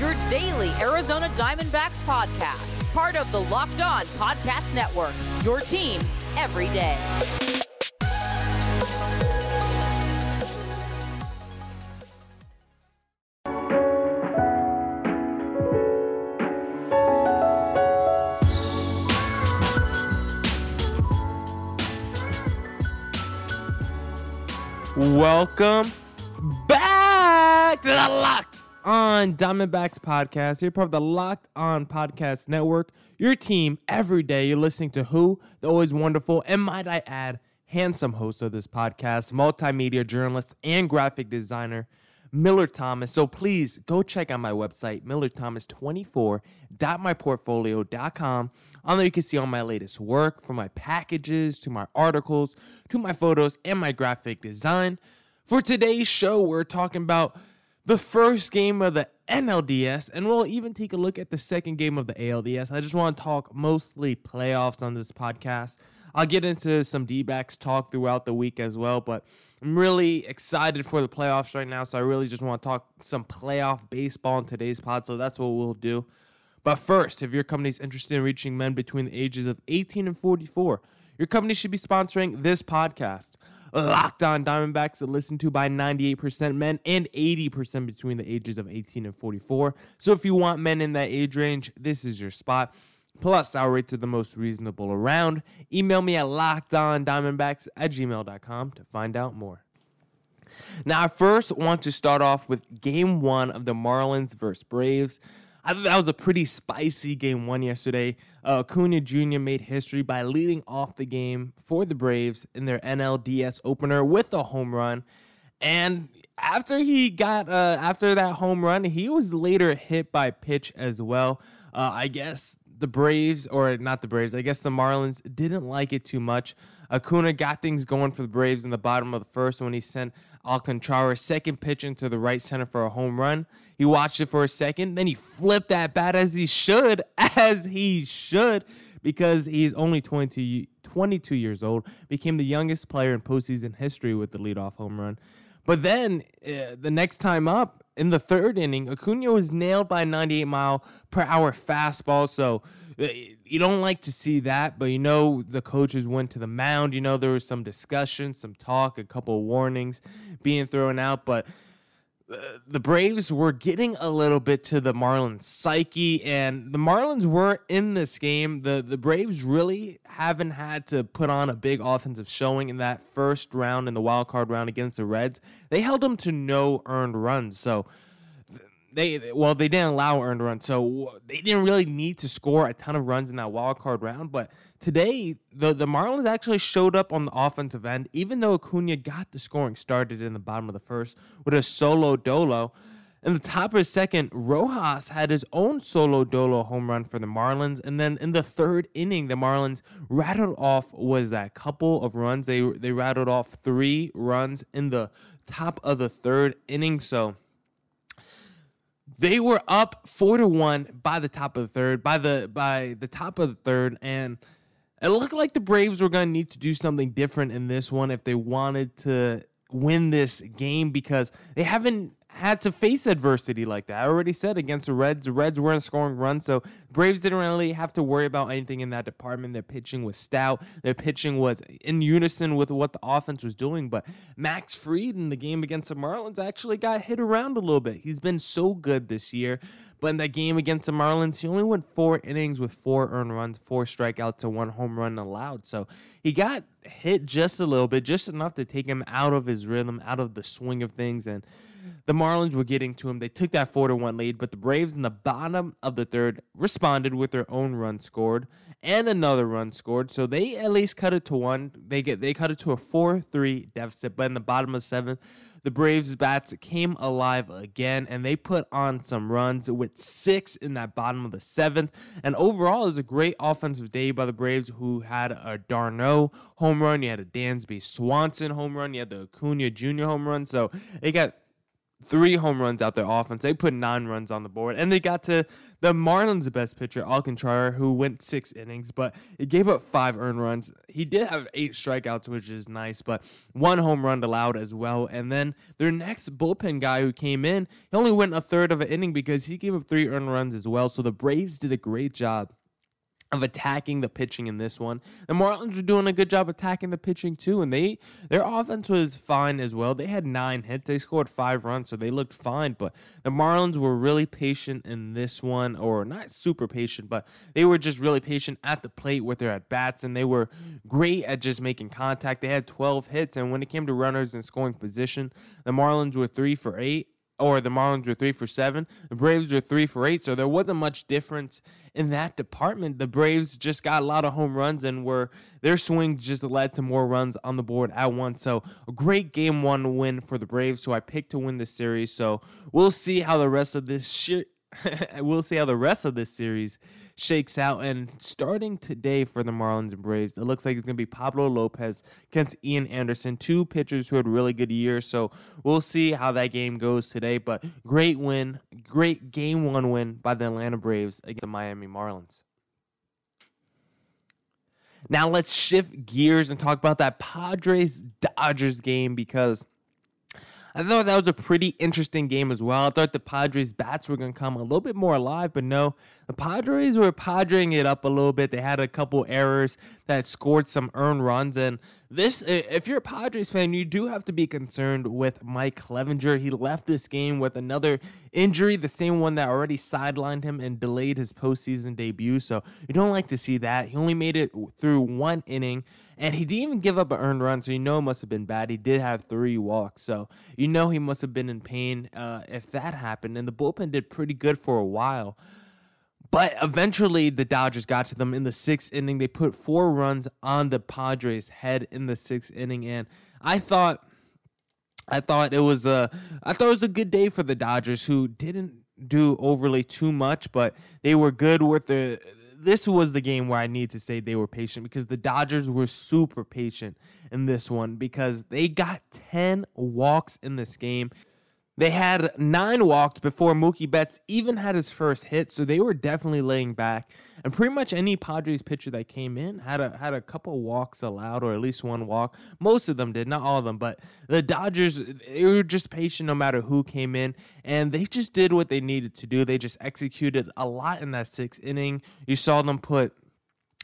your daily Arizona Diamondbacks podcast, part of the Locked On Podcast Network, your team every day. Welcome back to the Locked On Diamondbacks podcast. You're part of the Locked On Podcast Network. Your team every day. You're listening to who? The always wonderful, and might I add, handsome host of this podcast, multimedia journalist and graphic designer, Miller Thomas. So please go check out my website, millerthomas24.myportfolio.com. On there, you can see all my latest work from my packages to my articles to my photos and my graphic design. For today's show, we're talking about the first game of the NLDS, and we'll even take a look at the second game of the ALDS. I just want to talk mostly playoffs on this podcast. I'll get into some D backs talk throughout the week as well, but I'm really excited for the playoffs right now. So I really just want to talk some playoff baseball in today's pod. So that's what we'll do. But first, if your company is interested in reaching men between the ages of 18 and 44, your company should be sponsoring this podcast. Locked on Diamondbacks are listened to by 98% men and 80% between the ages of 18 and 44. So if you want men in that age range, this is your spot. Plus, our rates are the most reasonable around. Email me at lockedondiamondbacks at gmail.com to find out more. Now, I first want to start off with game one of the Marlins versus Braves. I thought that was a pretty spicy game one yesterday. Uh, Acuna Jr. made history by leading off the game for the Braves in their NLDS opener with a home run. And after he got uh, after that home run, he was later hit by pitch as well. Uh, I guess the Braves, or not the Braves, I guess the Marlins didn't like it too much. Acuna got things going for the Braves in the bottom of the first when he sent Alcantara's second pitch into the right center for a home run. He watched it for a second, then he flipped that bat as he should, as he should, because he's only 22, 22 years old, became the youngest player in postseason history with the leadoff home run. But then uh, the next time up in the third inning, Acuna was nailed by a 98 mile per hour fastball. So Uh, you don't like to see that, but you know the coaches went to the mound. You know there was some discussion, some talk, a couple of warnings being thrown out, but uh, the Braves were getting a little bit to the Marlins psyche, and the Marlins were in this game. the The Braves really haven't had to put on a big offensive showing in that first round in the wild card round against the Reds. They held them to no earned runs, so they well they didn't allow earned runs, so they didn't really need to score a ton of runs in that wild card round. But today, the the Marlins actually showed up on the offensive end, even though Acuna got the scoring started in the bottom of the first with a solo dolo. In the top of the second, Rojas had his own solo dolo home run for the Marlins, and then in the third inning, the Marlins rattled off was that couple of runs. They they rattled off three runs in the top of the third inning. So they were up four to one by the top of the third, by the by the top of the third, and it looked like the Braves were going to need to do something different in this one if they wanted to win this game because they haven't had to face adversity like that. I already said against the Reds, the Reds weren't scoring runs, so Braves didn't really have to worry about anything in that department. Their pitching was stout. Their pitching was in unison with what the offense was doing. But Max Fried in the game against the Marlins actually got hit around a little bit. He's been so good this year. But in that game against the Marlins, he only went four innings with four earned runs, four strikeouts, to one home run allowed. So he got hit just a little bit, just enough to take him out of his rhythm, out of the swing of things. And the Marlins were getting to him. They took that four to one lead, but the Braves in the bottom of the third responded with their own run scored and another run scored. So they at least cut it to one. They get they cut it to a four three deficit. But in the bottom of the seventh, the Braves bats came alive again and they put on some runs with six in that bottom of the seventh. And overall, it was a great offensive day by the Braves who had a d'Arnaud home run. You had a Dansby Swanson home run. You had the Acuna Jr. home run. So they got three home runs out their offense. They put nine runs on the board, and they got to the Marlins' best pitcher, Alcantara, who went six innings, but he gave up five earned runs. He did have eight strikeouts, which is nice, but one home run allowed as well. And then their next bullpen guy who came in, he only went a third of an inning because he gave up three earned runs as well. So the Braves did a great job of attacking the pitching in this one. The Marlins were doing a good job attacking the pitching too, and they their offense was fine as well. They had nine hits, they scored five runs, so they looked fine. But the Marlins were really patient in this one, or not super patient, but they were just really patient at the plate with their at bats, and they were great at just making contact. They had 12 hits, and when it came to runners in scoring position, the Marlins were three for eight or the Marlins were three for seven. The Braves were three for eight. So there wasn't much difference in that department. The Braves just got a lot of home runs and were their swing just led to more runs on the board at once. So a great game one win for the Braves. So I picked to win the series. So we'll see how the rest of this shit. we'll see how the rest of this series shakes out. And starting today for the Marlins and Braves, it looks like it's going to be Pablo Lopez against Ian Anderson, two pitchers who had really good years. So we'll see how that game goes today. But great win, great game one win by the Atlanta Braves against the Miami Marlins. Now let's shift gears and talk about that Padres Dodgers game because I thought that was a pretty interesting game as well. I thought the Padres bats were going to come a little bit more alive, but no, the Padres were padring it up a little bit. They had a couple errors that scored some earned runs. And this, if you're a Padres fan, you do have to be concerned with Mike Clevinger. He left this game with another injury, the same one that already sidelined him and delayed his postseason debut. So you don't like to see that. He only made it through one inning. And he didn't even give up an earned run, so you know it must have been bad. He did have three walks, so you know he must have been in pain uh, if that happened. And the bullpen did pretty good for a while. But eventually, the Dodgers got to them in the sixth inning. They put four runs on the Padres' head in the sixth inning, and I thought, I thought it was a, I thought it was a good day for the Dodgers, who didn't do overly too much, but they were good with the this was the game where I need to say they were patient because the Dodgers were super patient in this one because they got 10 walks in this game. They had nine walks before Mookie Betts even had his first hit, so they were definitely laying back. And pretty much any Padres pitcher that came in had a had a couple walks allowed, or at least one walk. Most of them did, not all of them, but the Dodgers they were just patient no matter who came in, and they just did what they needed to do. They just executed a lot in that sixth inning. You saw them put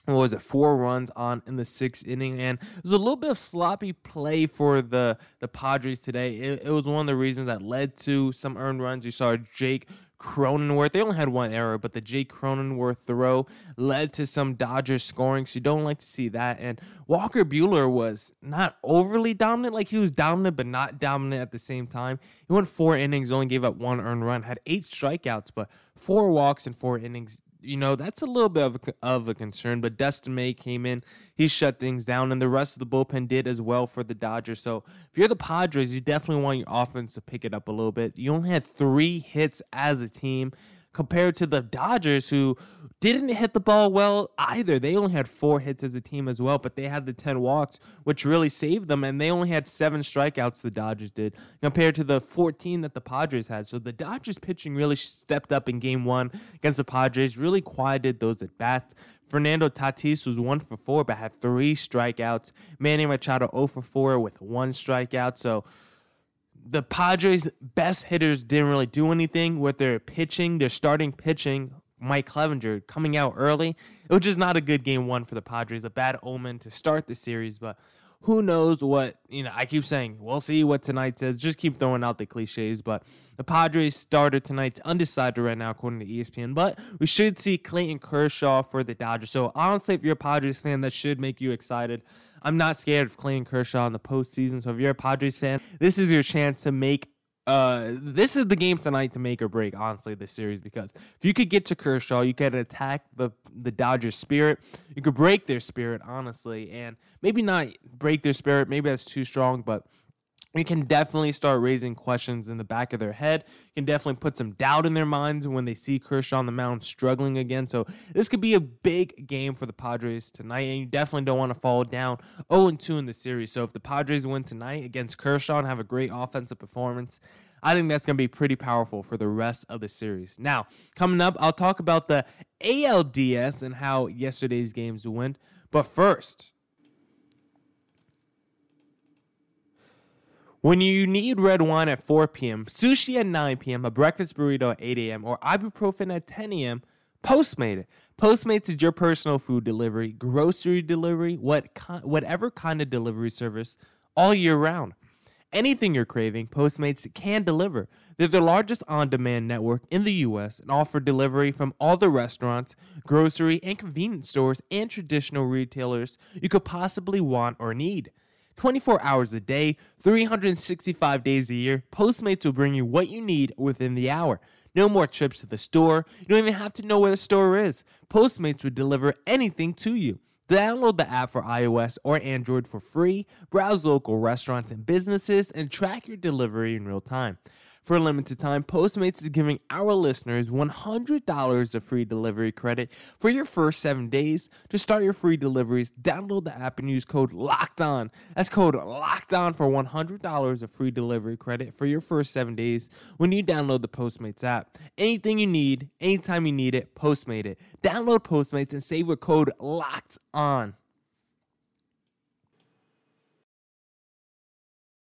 what was it four runs on in the sixth inning and it was a little bit of sloppy play for the the padres today it, it was one of the reasons that led to some earned runs you saw jake Cronenworth. They only had one error, but the Jake Cronenworth throw led to some Dodgers scoring. So you don't like to see that. And Walker Buehler was not overly dominant. Like he was dominant, but not dominant at the same time. He went four innings, only gave up one earned run, had eight strikeouts, but four walks and four innings you know, that's a little bit of a, of a concern. But Dustin May came in, he shut things down, and the rest of the bullpen did as well for the Dodgers. So if you're the Padres, you definitely want your offense to pick it up a little bit. You only had three hits as a team compared to the Dodgers, who didn't hit the ball well either. They only had four hits as a team as well, but they had the 10 walks, which really saved them. And they only had seven strikeouts, the Dodgers did, compared to the 14 that the Padres had. So the Dodgers pitching really stepped up in game one against the Padres, really quieted those at bats. Fernando Tatis was one for four, but had three strikeouts. Manny Machado 0 for 4 with one strikeout. So the Padres' best hitters didn't really do anything with their pitching, their starting pitching. Mike Clevinger coming out early. It was just not a good game one for the Padres. A bad omen to start the series, but who knows what you know i keep saying we'll see what tonight says. Just keep throwing out the cliches but the padres started tonight's undecided right now according to espn but we should see clayton kershaw for the dodgers. So honestly if you're a padres fan that should make you excited. I'm not scared of clayton kershaw in the postseason so if you're a padres fan this is your chance to make uh, this is the game tonight to make or break, honestly, this series because if you could get to Kershaw, you could attack the the Dodgers' spirit. You could break their spirit, honestly, and maybe not break their spirit. Maybe that's too strong, but you can definitely start raising questions in the back of their head. You can definitely put some doubt in their minds when they see Kershaw on the mound struggling again. So this could be a big game for the Padres tonight, and you definitely don't want to fall down 0-2 in the series. So if the Padres win tonight against Kershaw and have a great offensive performance, I think that's going to be pretty powerful for the rest of the series. Now, coming up, I'll talk about the ALDS and how yesterday's games went. But first, When you need red wine at 4 p.m., sushi at 9 p.m., a breakfast burrito at 8 a.m., or ibuprofen at 10 a.m., Postmate it. Postmates is your personal food delivery, grocery delivery, what whatever kind of delivery service all year round. Anything you're craving, Postmates can deliver. They're the largest on demand network in the U.S. and offer delivery from all the restaurants, grocery, and convenience stores and traditional retailers you could possibly want or need. 24 hours a day, 365 days a year, Postmates will bring you what you need within the hour. No more trips to the store. You don't even have to know where the store is. Postmates will deliver anything to you. Download the app for iOS or Android for free, browse local restaurants and businesses, and track your delivery in real time. For a limited time, Postmates is giving our listeners $100 of free delivery credit for your first seven days. To start your free deliveries, download the app and use code LOCKED ON. That's code LOCKED ON for $100 of free delivery credit for your first seven days when you download the Postmates app. Anything you need, anytime you need it, Postmate it. Download Postmates and save with code LOCKED ON.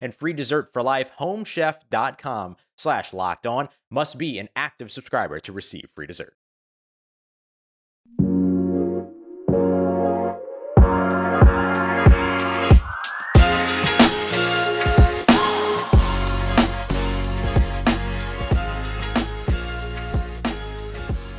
and free dessert for life. Homechef.com slash locked on must be an active subscriber to receive free dessert.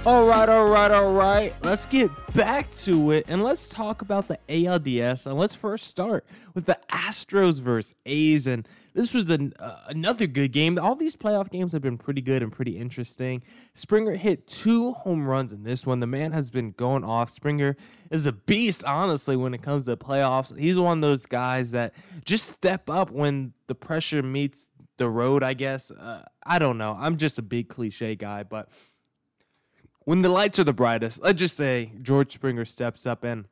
All right, all right, all right. Let's get back to it and let's talk about the ALDS. And let's first start with the Astros versus A's. And this was an, uh, another good game. All these playoff games have been pretty good and pretty interesting. Springer hit two home runs in this one. The man has been going off. Springer is a beast, honestly, when it comes to playoffs. He's one of those guys that just step up when the pressure meets the road, I guess. Uh, I don't know. I'm just a big cliche guy, but when the lights are the brightest, let's just say George Springer steps up and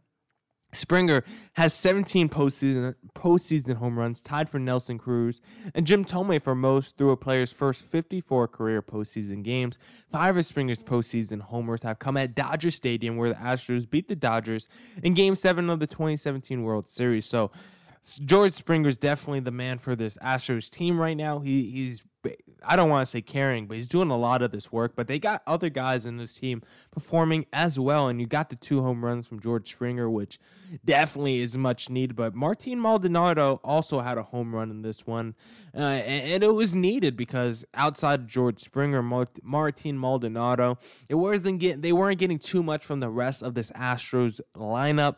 Springer has 17 postseason postseason home runs, tied for Nelson Cruz and Jim Thome for most through a player's first 54 career postseason games. Five of Springer's postseason homers have come at Dodger Stadium, where the Astros beat the Dodgers in Game Seven of the 2017 World Series. So George Springer is definitely the man for this Astros team right now. He he's I don't want to say carrying, but he's doing a lot of this work. But they got other guys in this team performing as well, and you got the two home runs from George Springer, which definitely is much needed. But Martin Maldonado also had a home run in this one, uh, and, and, it was needed because outside of George Springer, Martin Maldonado, it wasn't getting they weren't getting too much from the rest of this Astros lineup.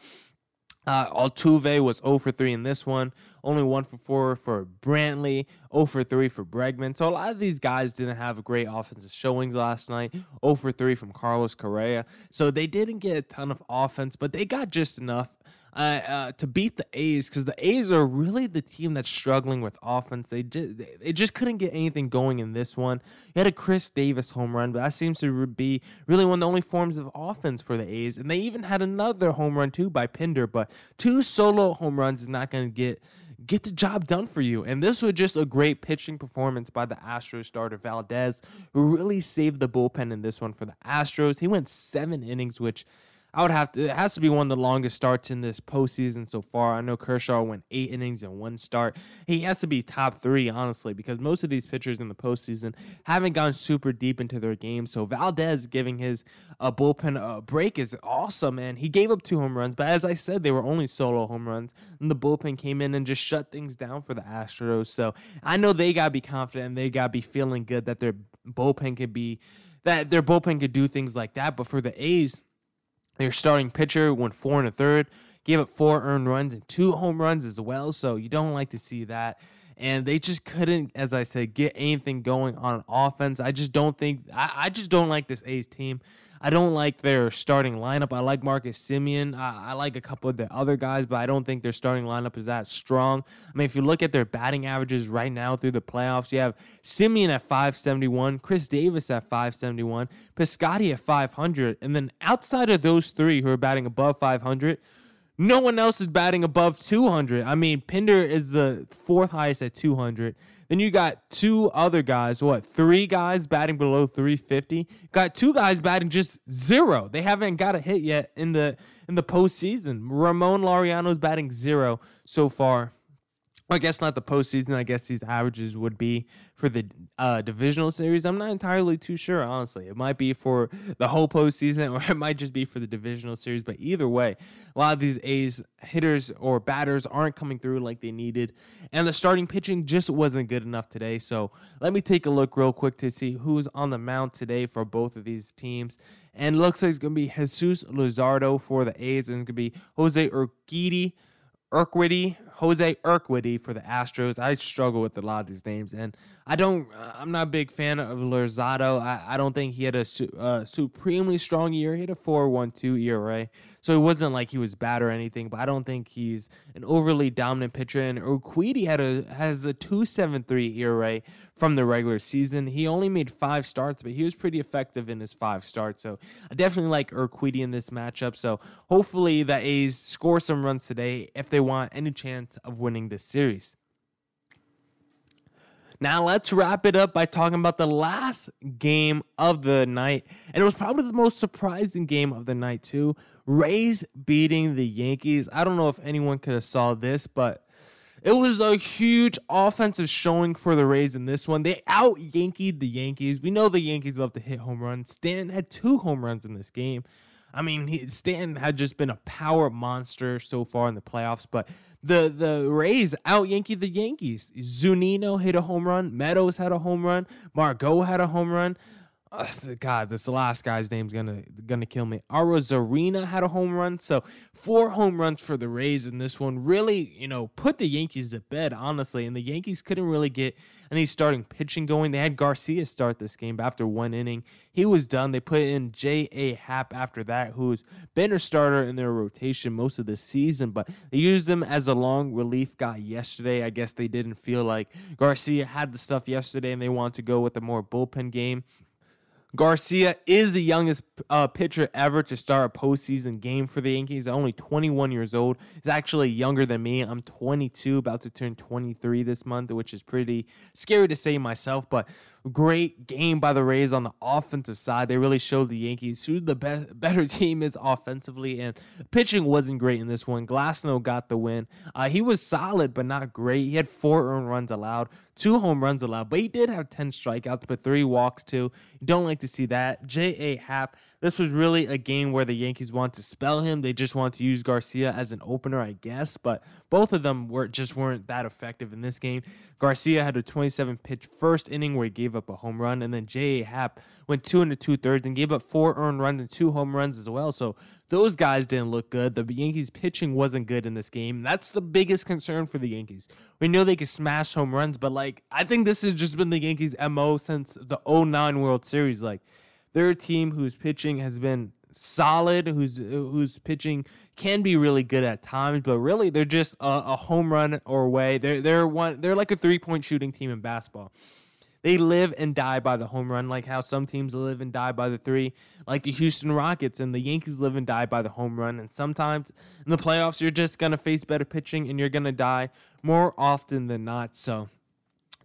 Uh, Altuve was 0 for 3 in this one. Only 1 for 4 for Brantley. 0 for 3 for Bregman. So a lot of these guys didn't have great offensive showings last night. 0 for 3 from Carlos Correa. So they didn't get a ton of offense, but they got just enough uh, uh, to beat the A's because the A's are really the team that's struggling with offense. They just they just couldn't get anything going in this one. You had a Khris Davis home run, but that seems to be really one of the only forms of offense for the A's. And they even had another home run too by Pinder, but two solo home runs is not going to get get the job done for you. And this was just a great pitching performance by the Astros starter Valdez, who really saved the bullpen in this one for the Astros. He went seven innings, which I would have to. It has to be one of the longest starts in this postseason so far. I know Kershaw went eight innings and one start. He has to be top three, honestly, because most of these pitchers in the postseason haven't gone super deep into their game. So Valdez giving his uh, bullpen a break is awesome, and He gave up two home runs, but as I said, they were only solo home runs, and the bullpen came in and just shut things down for the Astros. So I know they gotta be confident and they gotta be feeling good that their bullpen could be that their bullpen could do things like that. But for the A's their starting pitcher went four and a third, gave up four earned runs and two home runs as well. So you don't like to see that. And they just couldn't, as I said, get anything going on offense. I just don't think I, I just don't like this A's team. I don't like their starting lineup. I like Marcus Semien. I, I, like a couple of the other guys, but I don't think their starting lineup is that strong. I mean, if you look at their batting averages right now through the playoffs, you have Simeon at 571, Khris Davis at 571, Piscotty at 500, and then outside of those three who are batting above 500, no one else is batting above 200. I mean, Pinder is the fourth highest at 200. Then you got two other guys, what, three guys batting below 350? Got two guys batting just zero. They haven't got a hit yet in the in the postseason. Ramon Laureano's batting zero so far. I guess not the postseason. I guess these averages would be for the uh, divisional series. I'm not entirely too sure, honestly. It might be for the whole postseason, or it might just be for the divisional series. But either way, a lot of these A's hitters or batters aren't coming through like they needed, and the starting pitching just wasn't good enough today. So let me take a look real quick to see who's on the mound today for both of these teams. And looks like it's going to be Jesus Luzardo for the A's, and it's going to be Jose Urquidy Urquidy, Jose Urquidy for the Astros. I struggle with a lot of these names, and I don't. I'm not a big fan of Luzardo. I, I don't think he had a su- uh, supremely strong year. He had a 4.12 ERA, so it wasn't like he was bad or anything. But I don't think he's an overly dominant pitcher. And Urquidy had a has a 2.73 ERA from the regular season. He only made five starts, but he was pretty effective in his five starts. So I definitely like Urquidy in this matchup. So hopefully the A's score some runs today if they want any chance of winning this series. Now let's wrap it up by talking about the last game of the night. And it was probably the most surprising game of the night, too. Rays beating the Yankees. I don't know if anyone could have saw this, but it was a huge offensive showing for the Rays in this one. They out Yankeed the Yankees. We know the Yankees love to hit home runs. Stanton had two home runs in this game. I mean, he, Stanton had just been a power monster so far in the playoffs, but the the Rays out Yankee the Yankees. Zunino hit a home run. Meadows had a home run. Margot had a home run. Uh, God, this last guy's name's gonna gonna kill me. Arozarena had a home run, so four home runs for the Rays in this one. Really, you know, put the Yankees to bed, honestly. And the Yankees couldn't really get any starting pitching going. They had Garcia start this game, but after one inning, he was done. They put in J. A. Happ after that, who's been a starter in their rotation most of the season, but they used him as a long relief guy yesterday. I guess they didn't feel like Garcia had the stuff yesterday, and they want to go with a more bullpen game. Garcia is the youngest uh, pitcher ever to start a postseason game for the Yankees. Only 21 years old. He's actually younger than me. I'm 22, about to turn 23 this month, which is pretty scary to say myself. But Great game by the Rays on the offensive side. They really showed the Yankees who the best, better team is offensively, and pitching wasn't great in this one. Glasnow got the win. Uh, he was solid, but not great. He had four earned runs allowed, two home runs allowed, but he did have 10 strikeouts, but three walks too. Don't like to see that. J.A. Happ, this was really a game where the Yankees want to spell him. They just want to use Garcia as an opener, I guess, but both of them were just weren't that effective in this game. Garcia had a 27 pitch first inning where he gave up a home run, and then J.A. Happ went two into two thirds and gave up four earned runs and two home runs as well. So those guys didn't look good. The Yankees pitching wasn't good in this game. That's the biggest concern for the Yankees. We know they can smash home runs, but like I think this has just been the Yankees' MO since the 09 World Series. Like they're a team whose pitching has been solid, whose whose pitching can be really good at times, but really they're just a, a home run or away. They're they're one they're like a three point shooting team in basketball. They live and die by the home run, like how some teams live and die by the three, like the Houston Rockets and the Yankees live and die by the home run. And sometimes in the playoffs, you're just going to face better pitching and you're going to die more often than not. So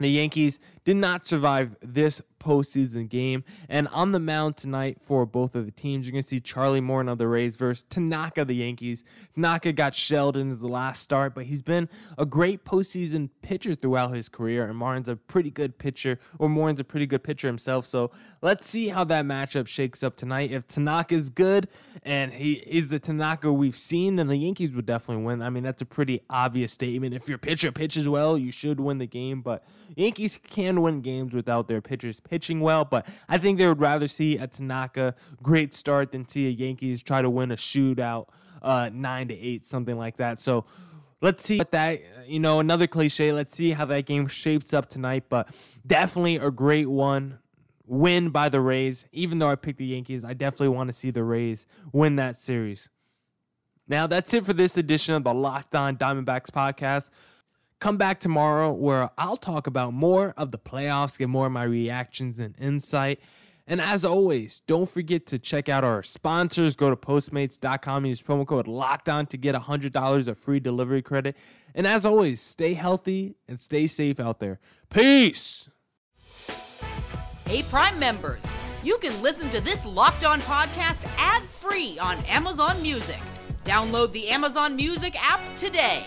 the Yankees did not survive this postseason game. And on the mound tonight for both of the teams, you're going to see Charlie Morton of the Rays versus Tanaka, the Yankees. Tanaka got shelled in his last start, but he's been a great postseason pitcher throughout his career. And Morton's a pretty good pitcher, or Morton's a pretty good pitcher himself. So let's see how that matchup shakes up tonight. If Tanaka is good and he is the Tanaka we've seen, then the Yankees would definitely win. I mean, that's a pretty obvious statement. If your pitcher pitches well, you should win the game. But Yankees can win games without their pitchers pitching well, but I think they would rather see a Tanaka great start than see a Yankees try to win a shootout, uh, nine to eight, something like that. So let's see what that you know another cliche. Let's see how that game shapes up tonight, but definitely a great one. Win by the Rays. Even though I picked the Yankees, I definitely want to see the Rays win that series. Now, that's it for this edition of the Locked On Diamondbacks podcast. Come back tomorrow where I'll talk about more of the playoffs, get more of my reactions and insight. And as always, don't forget to check out our sponsors. Go to postmates.com, use promo code LOCKED ON to get $100 of free delivery credit. And as always, stay healthy and stay safe out there. Peace. Hey, Prime members, you can listen to this Locked On podcast ad free on Amazon Music. Download the Amazon Music app today.